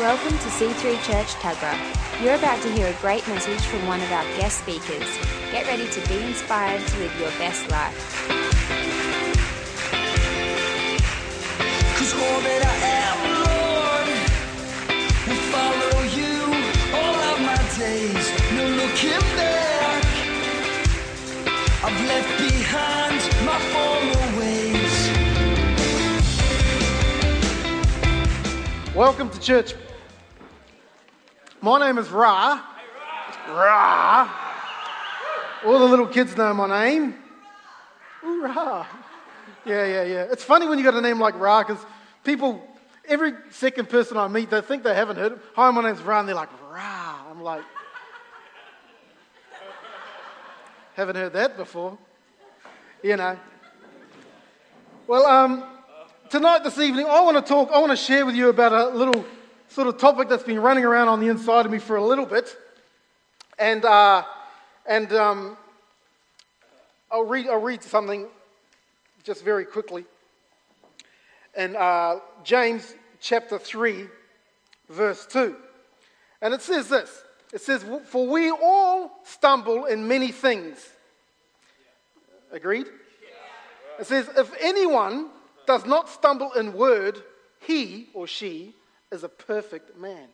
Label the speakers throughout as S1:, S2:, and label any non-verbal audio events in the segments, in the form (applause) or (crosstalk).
S1: Welcome to C3 Church Tuggerah. You're about to hear a great message from one of our guest speakers. Get ready to be inspired to live your best life.
S2: Cause all that I am, Lord, will follow you all of my days. No looking back. I've left behind my former ways.
S3: Welcome to church. My name is Ra. Ra. All the little kids know my name. Ooh, Ra. Yeah, yeah, yeah. It's funny when you got a name like Ra because people, every second person I meet, they think they haven't heard. Hi, my name's Ra, and they're like, Ra. I'm like, haven't heard that before. You know. Well, um, tonight, this evening, I want to talk, I want to share with you about a little sort of topic that's been running around on the inside of me for a little bit. And, uh, and um, I'll, read, I'll read something just very quickly. In uh, James chapter 3, verse 2. And it says this it says, For we all stumble in many things. Agreed? It says, If anyone does not stumble in word, he or she is a perfect man.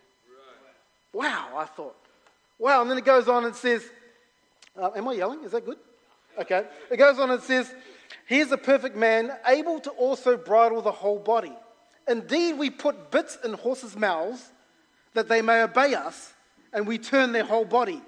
S3: Wow, I thought. Wow, and then it goes on and says, uh, Am I yelling? Is that good? Okay. It goes on and says, He is a perfect man, able to also bridle the whole body. Indeed, we put bits in horses' mouths that they may obey us, and we turn their whole body.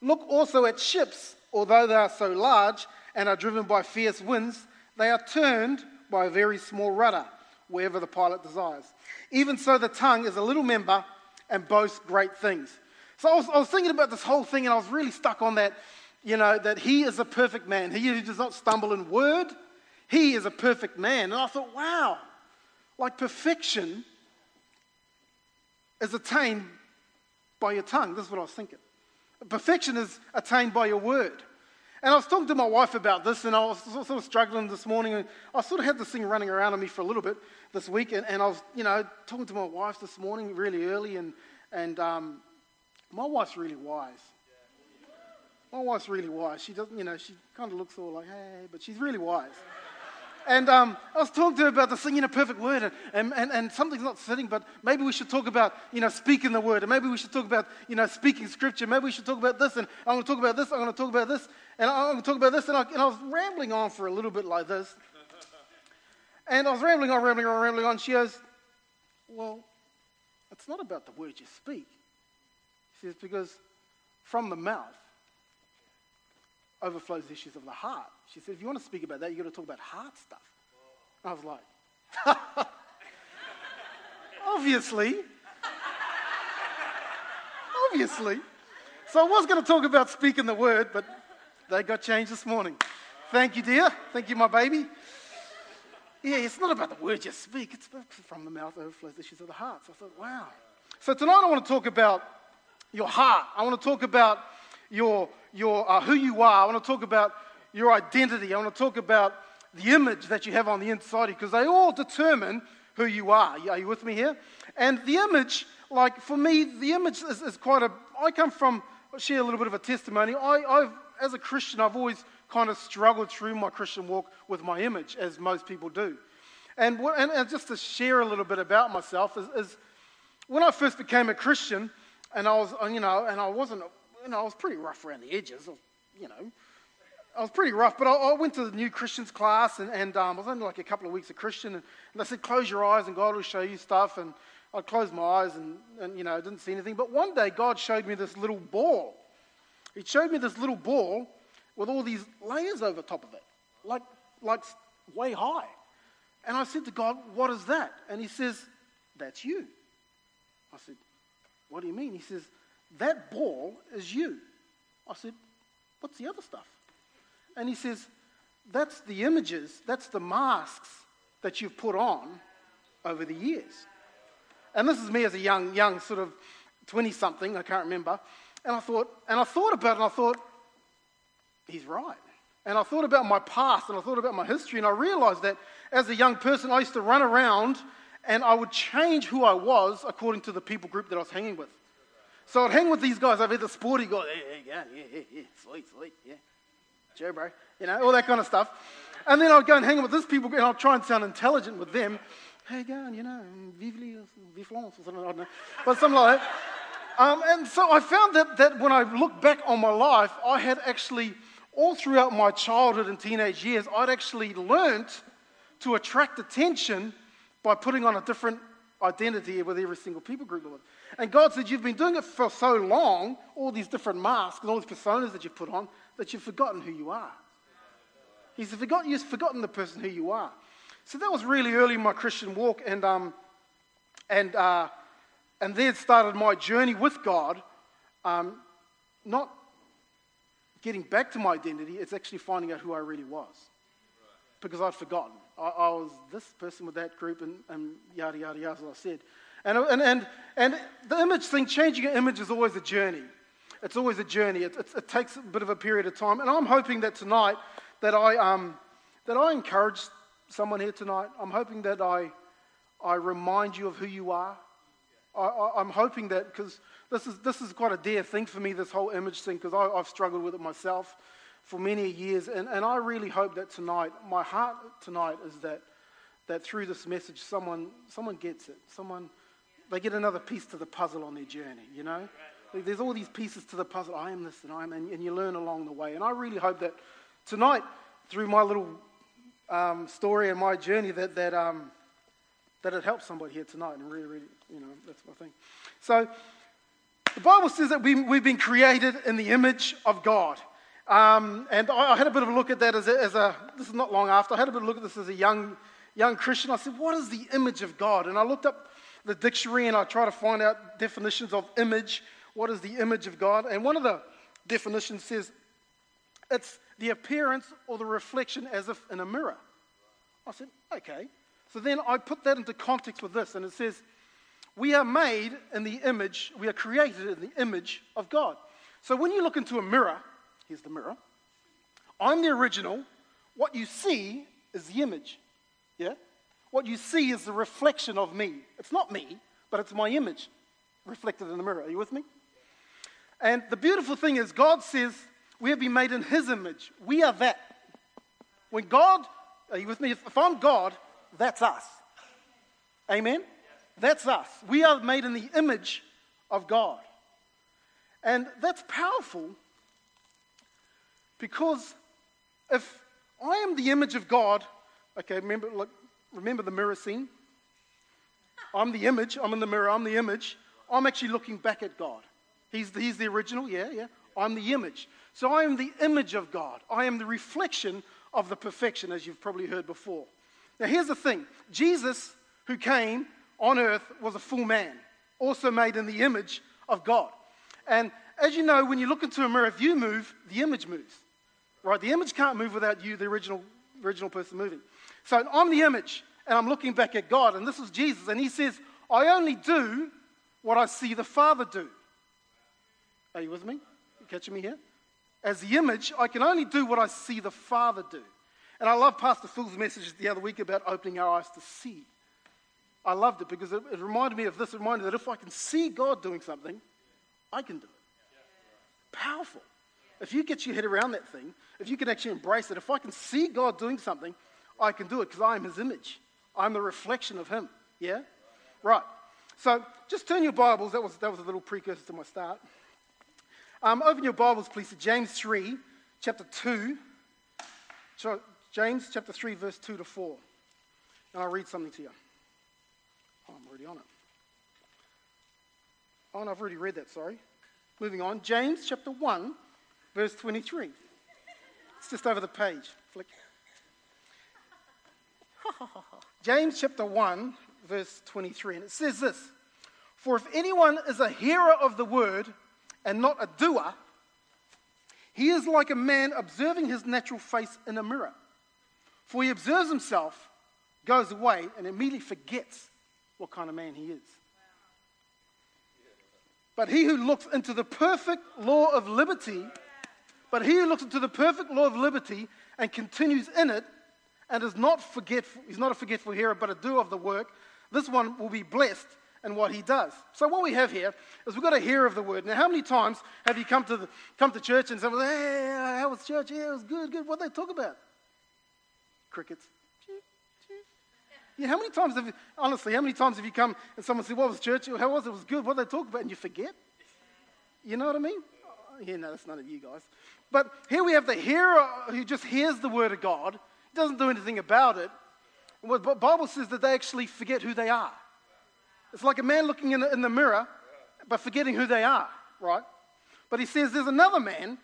S3: Look also at ships, although they are so large and are driven by fierce winds, they are turned by a very small rudder, wherever the pilot desires. Even so, the tongue is a little member and boasts great things. So I was, I was thinking about this whole thing, and I was really stuck on that, you know, that he is a perfect man. He who does not stumble in word, he is a perfect man. And I thought, wow, like perfection is attained by your tongue. This is what I was thinking. Perfection is attained by your word. And I was talking to my wife about this, and I was sort of struggling this morning. And I sort of had this thing running around on me for a little bit this week. And, and I was, you know, talking to my wife this morning really early. And, and um, my wife's really wise. My wife's really wise. She doesn't, you know, she kind of looks all like, hey, but she's really wise. And um, I was talking to her about the singing a perfect word, and, and, and something's not fitting, but maybe we should talk about, you know, speaking the word, and maybe we should talk about, you know, speaking scripture. Maybe we should talk about this, and I'm going to talk about this, I'm going to talk about this, and I'm going to talk about this. And I, and I was rambling on for a little bit like this. And I was rambling on, rambling on, rambling on. She goes, Well, it's not about the words you speak. She says, Because from the mouth overflows issues of the heart. She said, if you want to speak about that, you've got to talk about heart stuff. I was like, (laughs) obviously. obviously. So I was going to talk about speaking the word, but they got changed this morning. Thank you, dear. Thank you, my baby. Yeah, it's not about the words you speak, it's from the mouth overflows issues of the heart. So I thought, wow. So tonight I want to talk about your heart. I want to talk about your, your, uh, who you are. I want to talk about your identity. I want to talk about the image that you have on the inside because they all determine who you are. Are you with me here? And the image, like for me, the image is, is quite a. I come from, I'll share a little bit of a testimony. I, I've, as a Christian, I've always kind of struggled through my Christian walk with my image, as most people do. And, and, and just to share a little bit about myself is, is when I first became a Christian, and I was, you know, and I wasn't, you know, I was pretty rough around the edges, you know. I was pretty rough, but I, I went to the new Christians class, and, and um, I was only like a couple of weeks a Christian, and, and they said, close your eyes and God will show you stuff. And I closed my eyes and, and, you know, didn't see anything. But one day, God showed me this little ball. He showed me this little ball with all these layers over top of it, like, like way high. And I said to God, What is that? And He says, That's you. I said, What do you mean? He says, That ball is you. I said, What's the other stuff? And he says, That's the images, that's the masks that you've put on over the years. And this is me as a young, young sort of 20 something, I can't remember. And I thought, and I thought about it and I thought, he's right. And I thought about my past and I thought about my history and I realized that as a young person, I used to run around and I would change who I was according to the people group that I was hanging with. So I'd hang with these guys. I'd be the sporty guy. Yeah, yeah, yeah, yeah, yeah. Sweet, sweet, yeah. Sure, bro. You know, all that kind of stuff. And then I'd go and hang with these people, and I'd try and sound intelligent with them. Hey, going, you know, vive, vive or something, I don't know. But something like that. Um, and so I found that, that when I look back on my life, I had actually, all throughout my childhood and teenage years, I'd actually learned to attract attention by putting on a different identity with every single people group. Lord. And God said, You've been doing it for so long, all these different masks and all these personas that you've put on, that you've forgotten who you are. He said, forgotten, You've forgotten the person who you are. So that was really early in my Christian walk. And, um, and, uh, and then started my journey with God. Um, not getting back to my identity, it's actually finding out who I really was. Because I'd forgotten. I, I was this person with that group and, and yada, yada, yada, as I said. And, and, and, and the image thing, changing an image is always a journey. It's always a journey. It, it, it, takes a bit of a period of time. And I'm hoping that tonight that I, um, that I encourage someone here tonight. I'm hoping that I, I remind you of who you are. I, am hoping that because this is, this is quite a dear thing for me, this whole image thing, because I've struggled with it myself for many years. And, and I really hope that tonight, my heart tonight is that, that through this message, someone, someone gets it. Someone, they get another piece to the puzzle on their journey, you know? There's all these pieces to the puzzle. I am this and I am, and, and you learn along the way. And I really hope that tonight, through my little um, story and my journey, that, that, um, that it helps somebody here tonight. And really, really, you know, that's my thing. So, the Bible says that we, we've been created in the image of God. Um, and I, I, had a bit of a look at that as a, as a, this is not long after, I had a bit of a look at this as a young, young Christian. I said, what is the image of God? And I looked up the dictionary and I tried to find out definitions of image. What is the image of God? And one of the definitions says it's the appearance or the reflection as if in a mirror. I said, okay. So then I put that into context with this, and it says, We are made in the image, we are created in the image of God. So when you look into a mirror, Here's the mirror. I'm the original. What you see is the image. Yeah? What you see is the reflection of me. It's not me, but it's my image reflected in the mirror. Are you with me? And the beautiful thing is, God says we have been made in His image. We are that. When God, are you with me? If I'm God, that's us. Amen? That's us. We are made in the image of God. And that's powerful because if I am the image of God, okay, remember, look, remember the mirror scene? I'm the image, I'm in the mirror, I'm the image. I'm actually looking back at God. He's the, he's the original, yeah, yeah. I'm the image. So I am the image of God. I am the reflection of the perfection, as you've probably heard before. Now, here's the thing Jesus, who came on earth, was a full man, also made in the image of God. And as you know, when you look into a mirror, if you move, the image moves. Right? The image can't move without you, the original, original person, moving. So I'm the image, and I'm looking back at God, and this is Jesus, and he says, I only do what I see the Father do. Are you with me? You catching me here? As the image, I can only do what I see the Father do. And I love Pastor Phil's message the other week about opening our eyes to see. I loved it because it, it reminded me of this. Me that if I can see God doing something, I can do it. Powerful. If you get your head around that thing, if you can actually embrace it, if I can see God doing something, I can do it because I am His image. I'm the reflection of Him. Yeah? Right. So just turn your Bibles. That was, that was a little precursor to my start. Um, open your Bibles, please, to James 3, chapter 2. James chapter 3, verse 2 to 4. And I'll read something to you. Oh, I'm already on it. Oh, and I've already read that, sorry. Moving on. James chapter 1, verse 23. It's just over the page. Flick. (laughs) James chapter 1, verse 23. And it says this For if anyone is a hearer of the word and not a doer, he is like a man observing his natural face in a mirror. For he observes himself, goes away, and immediately forgets what kind of man he is. But he who looks into the perfect law of liberty but he who looks into the perfect law of liberty and continues in it and is not forgetful, he's not a forgetful hearer, but a doer of the work, This one will be blessed in what he does. So what we have here is we've got a hearer of the word. Now, how many times have you come to, the, come to church and someone, hey, how was church? Yeah, it was good, good. What they talk about? Crickets. Yeah, how many times have you, honestly, how many times have you come and someone said, what was church? How was it? It was good. What they talk about? And you forget? You know what I mean? Oh, yeah, no, that's none of you guys. But here we have the hearer who just hears the word of God, doesn't do anything about it. What the Bible says that they actually forget who they are. It's like a man looking in the, in the mirror, but forgetting who they are, right? But he says there's another man,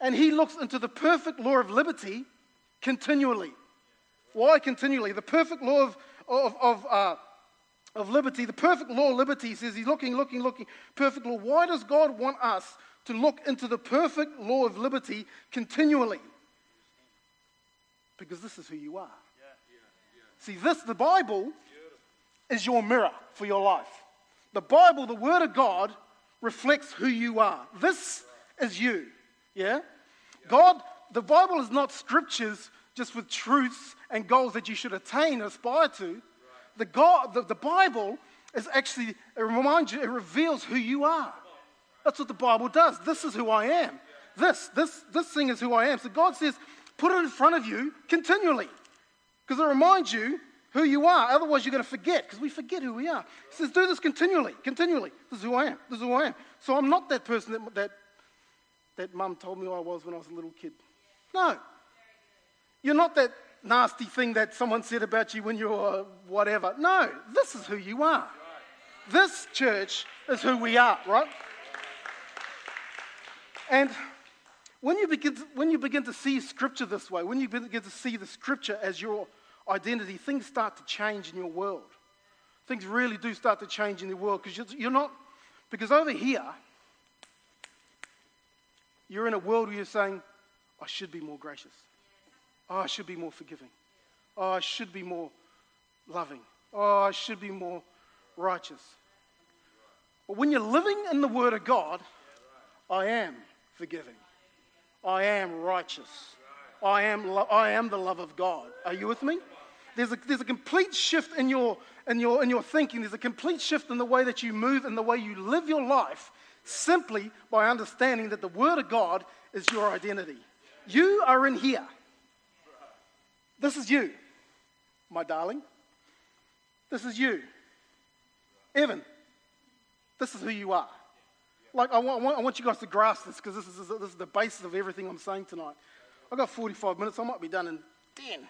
S3: and he looks into the perfect law of liberty continually. Why continually? The perfect law of, of, of, uh, of liberty, the perfect law of liberty he says he's looking, looking, looking, perfect law. Why does God want us to look into the perfect law of liberty continually. Because this is who you are. See, this, the Bible, is your mirror for your life. The Bible, the Word of God, reflects who you are. This is you. Yeah? God, the Bible is not scriptures just with truths and goals that you should attain, aspire to. The, God, the, the Bible is actually, it reminds you, it reveals who you are. That's what the Bible does. This is who I am. This, this, this thing is who I am. So God says, put it in front of you continually because it reminds you who you are. Otherwise, you're going to forget because we forget who we are. He says, do this continually, continually. This is who I am. This is who I am. So I'm not that person that, that, that mum told me I was when I was a little kid. No. You're not that nasty thing that someone said about you when you were uh, whatever. No. This is who you are. This church is who we are, right? And when you, begin to, when you begin to see Scripture this way, when you begin to see the Scripture as your identity, things start to change in your world. Things really do start to change in the world because you're not, because over here, you're in a world where you're saying, I should be more gracious. Oh, I should be more forgiving. Oh, I should be more loving. Oh, I should be more righteous. But when you're living in the Word of God, I am forgiving. I am righteous. I am, lo- I am the love of God. Are you with me? There's a, there's a complete shift in your, in, your, in your thinking. There's a complete shift in the way that you move and the way you live your life simply by understanding that the Word of God is your identity. You are in here. This is you, my darling. This is you. Evan, this is who you are. Like, I want, I want you guys to grasp this because this is, this is the basis of everything I'm saying tonight. I've got 45 minutes. I might be done in 10.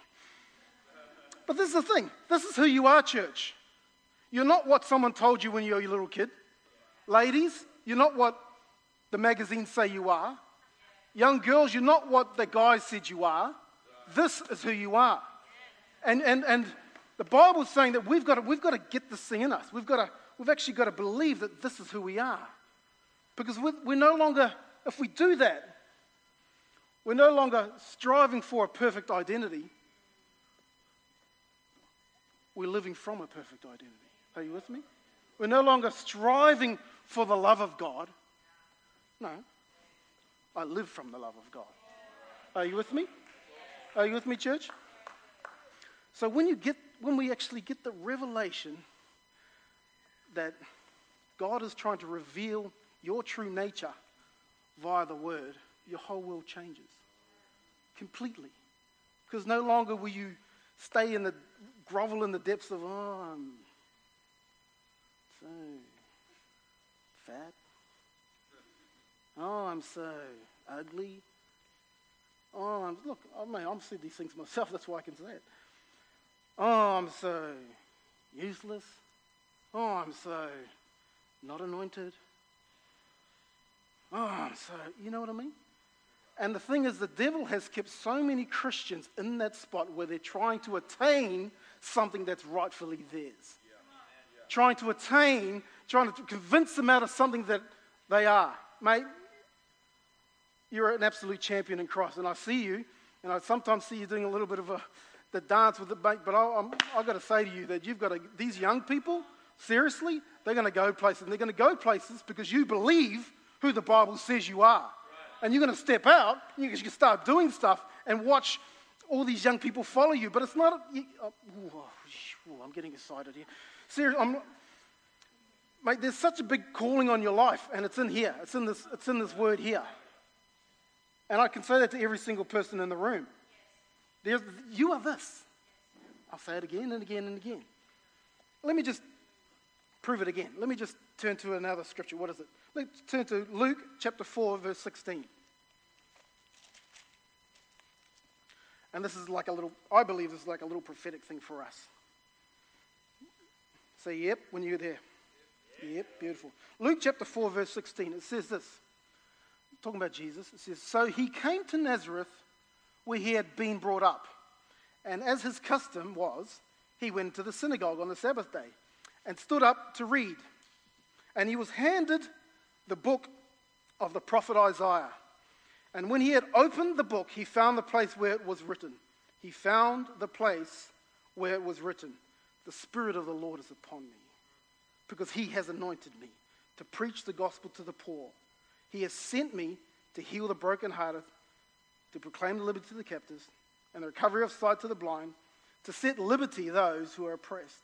S3: But this is the thing. This is who you are, church. You're not what someone told you when you were a little kid. Ladies, you're not what the magazines say you are. Young girls, you're not what the guys said you are. This is who you are. And, and, and the Bible's saying that we've got, to, we've got to get this thing in us. We've, got to, we've actually got to believe that this is who we are. Because we're no longer, if we do that, we're no longer striving for a perfect identity. We're living from a perfect identity. Are you with me? We're no longer striving for the love of God. No, I live from the love of God. Are you with me? Are you with me, church? So when you get when we actually get the revelation that God is trying to reveal your true nature via the word, your whole world changes completely. Because no longer will you stay in the grovel in the depths of, oh, I'm so fat. Oh, I'm so ugly. Oh, I'm, look, I mean, I'm saying these things myself, that's why I can say it. Oh, I'm so useless. Oh, I'm so not anointed. Oh, so, you know what I mean? And the thing is, the devil has kept so many Christians in that spot where they're trying to attain something that's rightfully theirs. Yeah. Yeah. Trying to attain, trying to convince them out of something that they are. Mate, you're an absolute champion in Christ. And I see you, and I sometimes see you doing a little bit of a, the dance with the bait, but I, I've got to say to you that you've got to, these young people, seriously, they're going to go places. And they're going to go places because you believe who the Bible says you are. Right. And you're going to step out, you can start doing stuff and watch all these young people follow you. But it's not, you, uh, oh, ooh, I'm getting excited here. Seriously, I'm, mate, there's such a big calling on your life, and it's in here. It's in this, it's in this word here. And I can say that to every single person in the room. There's, you are this. I'll say it again and again and again. Let me just prove it again. Let me just turn to another scripture. What is it? Let's turn to Luke chapter 4, verse 16. And this is like a little, I believe this is like a little prophetic thing for us. Say, yep, when you're there. Yep, beautiful. Luke chapter 4, verse 16, it says this. Talking about Jesus, it says, So he came to Nazareth where he had been brought up. And as his custom was, he went to the synagogue on the Sabbath day and stood up to read. And he was handed the book of the prophet Isaiah. And when he had opened the book, he found the place where it was written. He found the place where it was written The Spirit of the Lord is upon me, because he has anointed me to preach the gospel to the poor. He has sent me to heal the brokenhearted, to proclaim the liberty to the captives, and the recovery of sight to the blind, to set liberty those who are oppressed,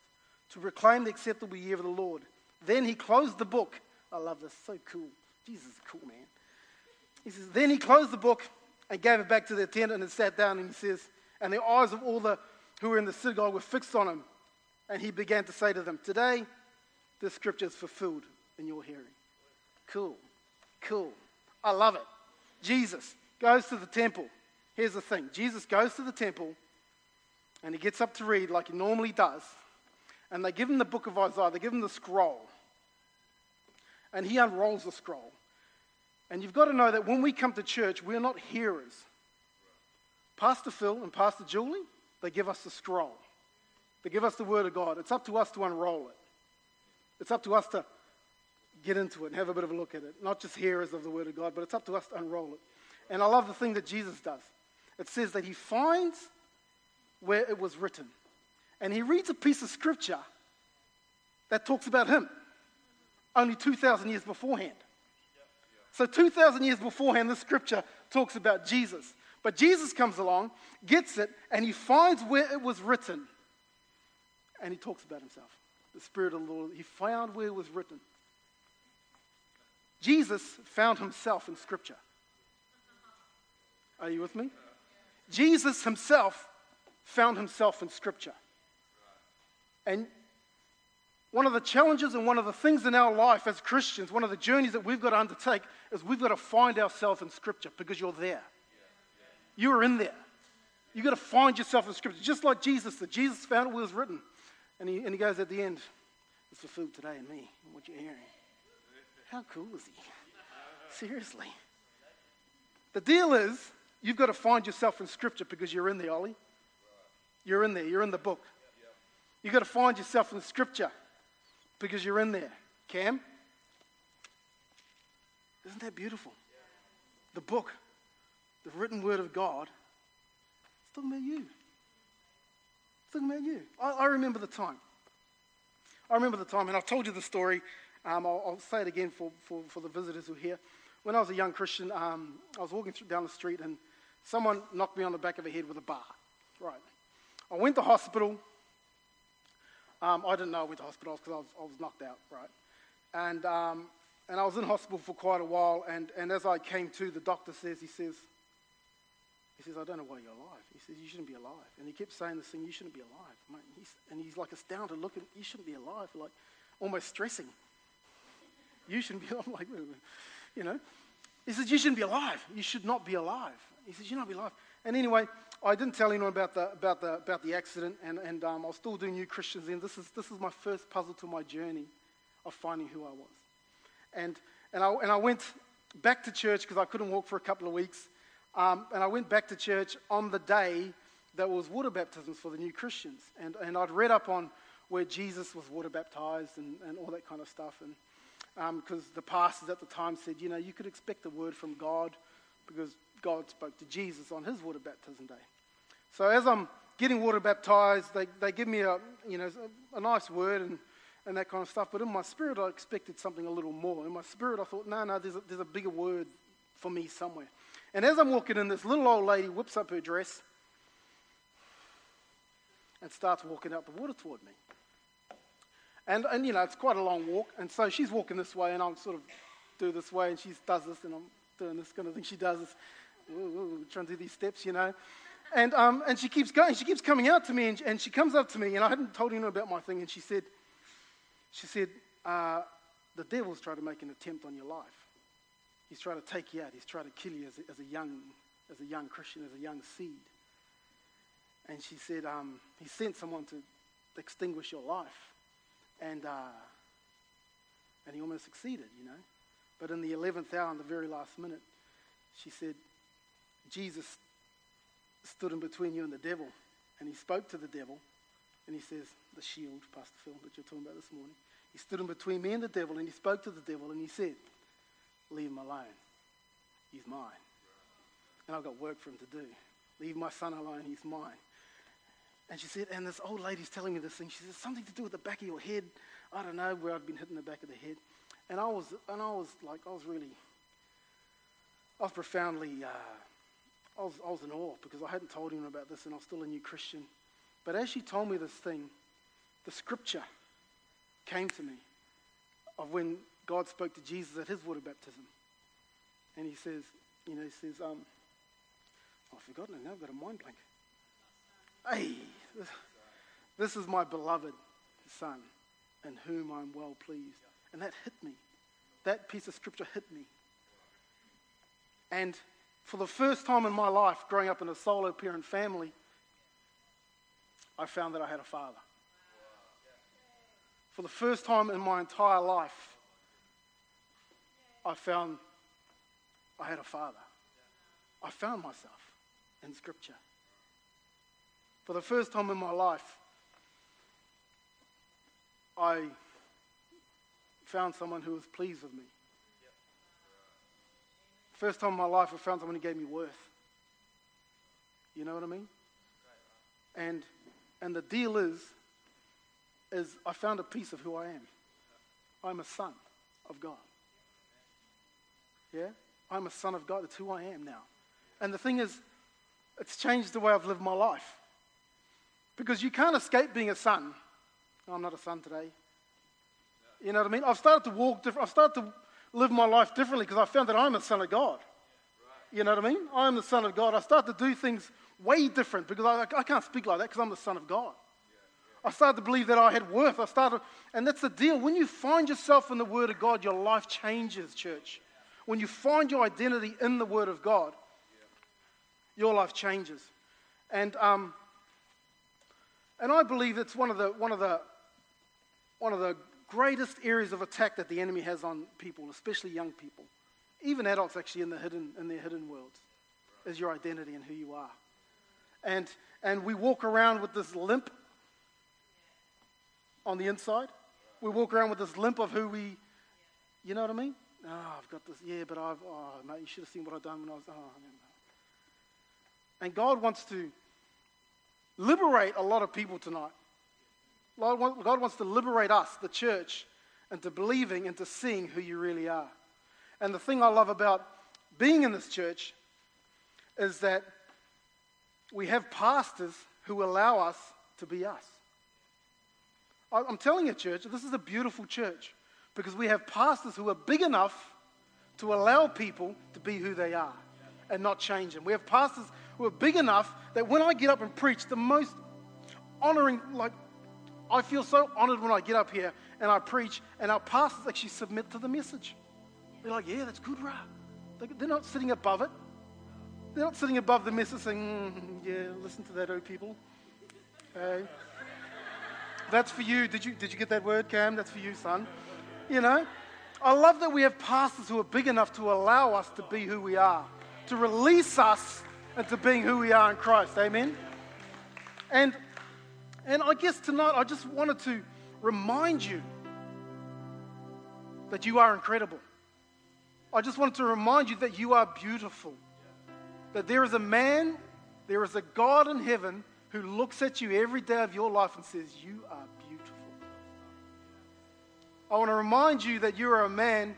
S3: to proclaim the acceptable year of the Lord. Then he closed the book. I love this, so cool. Jesus is cool, man. He says, Then he closed the book and gave it back to the attendant and sat down. And he says, And the eyes of all the who were in the synagogue were fixed on him. And he began to say to them, Today, this scripture is fulfilled in your hearing. Cool. Cool. I love it. Jesus goes to the temple. Here's the thing Jesus goes to the temple and he gets up to read like he normally does. And they give him the book of Isaiah, they give him the scroll. And he unrolls the scroll. And you've got to know that when we come to church, we're not hearers. Pastor Phil and Pastor Julie, they give us the scroll. They give us the Word of God. It's up to us to unroll it. It's up to us to get into it and have a bit of a look at it. Not just hearers of the Word of God, but it's up to us to unroll it. And I love the thing that Jesus does. It says that he finds where it was written. And he reads a piece of scripture that talks about him only 2,000 years beforehand. So, 2,000 years beforehand, the scripture talks about Jesus. But Jesus comes along, gets it, and he finds where it was written. And he talks about himself. The Spirit of the Lord, he found where it was written. Jesus found himself in scripture. Are you with me? Jesus himself found himself in scripture. And one of the challenges and one of the things in our life as Christians, one of the journeys that we've got to undertake is we've got to find ourselves in Scripture because you're there. You are in there. You've got to find yourself in Scripture, just like Jesus did. Jesus found what was written. And he, and he goes at the end, it's fulfilled today in me, what you're hearing. How cool is he? Seriously. The deal is, you've got to find yourself in Scripture because you're in there, Ollie. You're in there. You're in the book. You've got to find yourself in Scripture because you're in there. Cam? Isn't that beautiful? The book, the written word of God, it's talking about you. It's talking about you. I, I remember the time. I remember the time, and I've told you the story. Um, I'll, I'll, say it again for, for, for, the visitors who are here. When I was a young Christian, um, I was walking down the street, and someone knocked me on the back of the head with a bar. Right. I went to hospital. Um, I didn't know I went to hospital because I was, I was knocked out, right? And, um, and I was in hospital for quite a while, and, and as I came to, the doctor says, he says, he says, I don't know why you're alive. He says, you shouldn't be alive. And he kept saying this thing, you shouldn't be alive. Mate, he's, and he's like astounded, looking, you shouldn't be alive, like almost stressing. You shouldn't be, (laughs) I'm like, you know. He says, you shouldn't be alive. You should not be alive. He says, you not be alive. And anyway, I didn't tell anyone about the, about the, about the accident, and, and um, I was still doing New Christians then. This is, this is my first puzzle to my journey of finding who I was. And, and, I, and I went back to church because I couldn't walk for a couple of weeks. Um, and I went back to church on the day that was water baptisms for the new Christians. And, and I'd read up on where Jesus was water baptized and, and all that kind of stuff. And because um, the pastors at the time said, you know, you could expect a word from God because God spoke to Jesus on his water baptism day. So as I'm getting water baptized, they, they give me a, you know, a, nice word and, and that kind of stuff. But in my spirit, I expected something a little more. In my spirit, I thought, no, no, there's a, there's a bigger word for me somewhere. And as I'm walking in, this little old lady whips up her dress and starts walking out the water toward me. And, and, you know, it's quite a long walk. And so she's walking this way, and I'm sort of do this way, and she does this, and I'm doing this kind of thing. She does this, trying to do these steps, you know. And, um, and she keeps going. She keeps coming out to me, and, and she comes up to me, and I hadn't told anyone about my thing, and she said, she said, uh, the devil's trying to make an attempt on your life. He's trying to take you out. He's trying to kill you as a, as a young, as a young Christian, as a young seed. And she said, um, he sent someone to extinguish your life. And, uh, and he almost succeeded, you know. But in the 11th hour, in the very last minute, she said, Jesus stood in between you and the devil. And he spoke to the devil. And he says, the shield, Pastor Phil, that you're talking about this morning. He stood in between me and the devil. And he spoke to the devil. And he said, leave him alone. He's mine. And I've got work for him to do. Leave my son alone. He's mine. And she said, and this old lady's telling me this thing. She said, something to do with the back of your head. I don't know where I'd been hitting the back of the head. And I was, and I was like, I was really, I was profoundly, uh, I, was, I was in awe because I hadn't told him about this and I was still a new Christian. But as she told me this thing, the scripture came to me of when God spoke to Jesus at his water baptism. And he says, you know, he says, um, I've forgotten it now, I've got a mind blank. Hey, this, this is my beloved son in whom I'm well pleased. And that hit me. That piece of scripture hit me. And for the first time in my life, growing up in a solo parent family, I found that I had a father. For the first time in my entire life, I found I had a father. I found myself in Scripture. For the first time in my life, I found someone who was pleased with me. First time in my life, I found someone who gave me worth. You know what I mean? And, and the deal is, is I found a piece of who I am. I'm a son of God. Yeah? I'm a son of God. That's who I am now. And the thing is, it's changed the way I've lived my life. Because you can't escape being a son. Oh, I'm not a son today. You know what I mean? I've started to walk different. I've started to live my life differently because I found that I'm a son of God. You know what I mean? I'm the son of God. I start to do things way different because I, I can't speak like that because I'm the son of God. I started to believe that I had worth. I started, and that's the deal. When you find yourself in the Word of God, your life changes, church. When you find your identity in the Word of God, your life changes. And, um, and I believe it's one of the, one of the, one of the greatest areas of attack that the enemy has on people, especially young people, even adults actually in, the hidden, in their hidden worlds, is your identity and who you are. And, and we walk around with this limp on the inside. We walk around with this limp of who we, you know what I mean? Oh, I've got this, yeah, but I've, oh, mate, you should have seen what I've done when I was, oh, And God wants to liberate a lot of people tonight God wants to liberate us, the church, into believing and to seeing who you really are. And the thing I love about being in this church is that we have pastors who allow us to be us. I'm telling you, church, this is a beautiful church because we have pastors who are big enough to allow people to be who they are and not change them. We have pastors who are big enough that when I get up and preach, the most honoring, like I feel so honored when I get up here and I preach, and our pastors actually submit to the message. They're like, yeah, that's good, right? They're not sitting above it. They're not sitting above the message saying, mm, yeah, listen to that, oh people. Okay. That's for you. Did you, did you get that word, Cam? That's for you, son. You know, I love that we have pastors who are big enough to allow us to be who we are, to release us into being who we are in Christ. Amen? And and I guess tonight I just wanted to remind you that you are incredible. I just wanted to remind you that you are beautiful. That there is a man, there is a God in heaven who looks at you every day of your life and says, You are beautiful. I want to remind you that you are a man,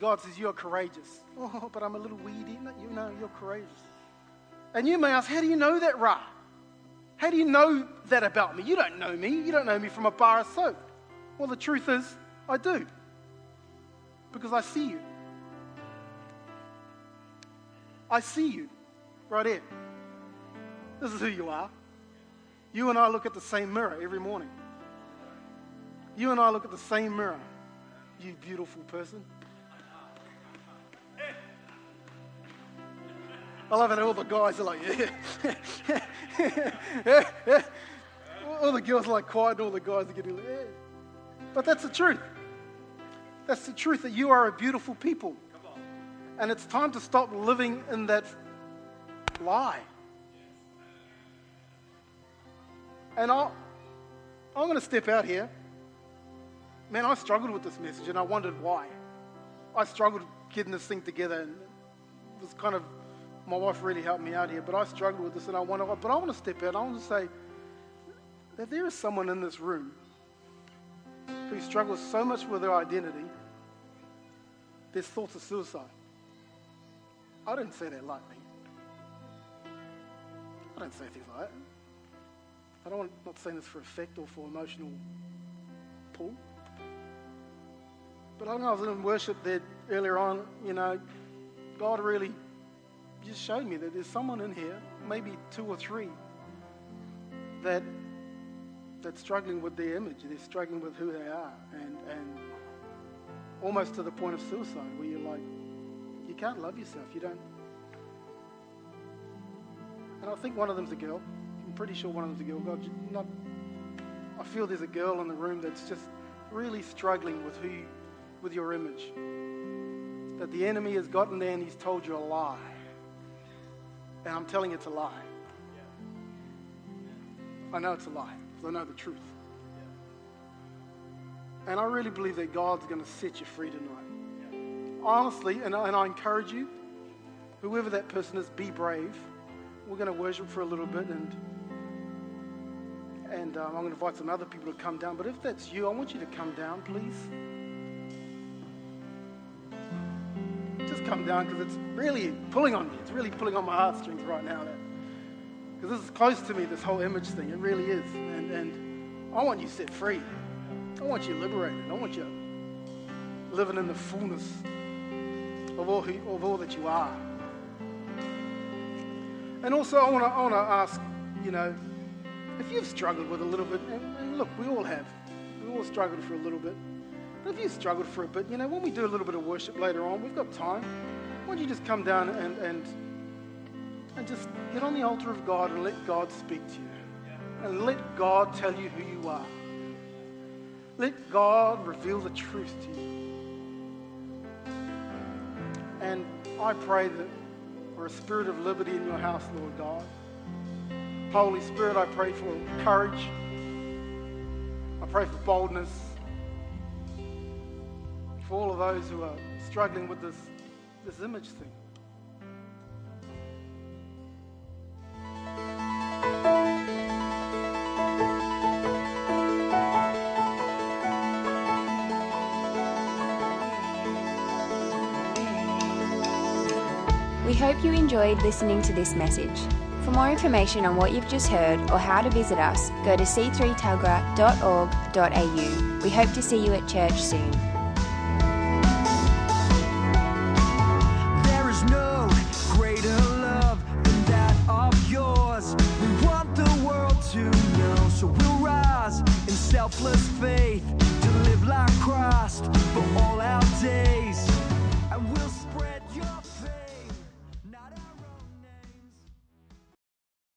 S3: God says, You are courageous. (laughs) Oh, but I'm a little weedy. You know, you're courageous. And you may ask, How do you know that, Ra? How do you know that about me? You don't know me. You don't know me from a bar of soap. Well, the truth is, I do. Because I see you. I see you right here. This is who you are. You and I look at the same mirror every morning. You and I look at the same mirror. You beautiful person. I love it. All the guys are like, yeah. yeah, (laughs) yeah. All the girls are like quiet, and all the guys are getting yeah. But that's the truth. That's the truth that you are a beautiful people. And it's time to stop living in that lie. And I'll, I'm going to step out here. Man, I struggled with this message and I wondered why. I struggled getting this thing together and was kind of, my wife really helped me out here, but I struggled with this and I wonder, but I want to step out. I want to say that there is someone in this room who struggles so much with their identity, there's thoughts of suicide. I didn't say that lightly. I don't say things like that. I don't, I'm not saying this for effect or for emotional pull. But I know I was in worship there earlier on, you know, God really just showed me that there's someone in here, maybe two or three, that that's struggling with their image. They're struggling with who they are, and and almost to the point of suicide, where you're like, you can't love yourself. You don't. And I think one of them's a girl. I'm pretty sure one of them's a girl. God, not. I feel there's a girl in the room that's just really struggling with who, with your image. That the enemy has gotten there and he's told you a lie. And I'm telling you it's a lie. I know it's a lie because I know the truth. And I really believe that God's going to set you free tonight. Honestly, and I, and I encourage you, whoever that person is, be brave. We're going to worship for a little bit and and um, I'm going to invite some other people to come down. But if that's you, I want you to come down, please. Come down because it's really pulling on me. It's really pulling on my heartstrings right now. Because this is close to me, this whole image thing. It really is. And, and I want you set free. I want you liberated. I want you living in the fullness of all, who, of all that you are. And also, I want to I wanna ask, you know, if you've struggled with a little bit, and, and look, we all have. We all struggled for a little bit. But if you've struggled for a bit, you know, when we do a little bit of worship later on, we've got time. Why don't you just come down and, and, and just get on the altar of God and let God speak to you? And let God tell you who you are. Let God reveal the truth to you. And I pray that for a spirit of liberty in your house, Lord God. Holy Spirit, I pray for courage. I pray for boldness. For all of those who are struggling with this, this image thing.
S1: We hope you enjoyed listening to this message. For more information on what you've just heard or how to visit us, go to c3tuggerah.org.au. We hope to see you at church soon.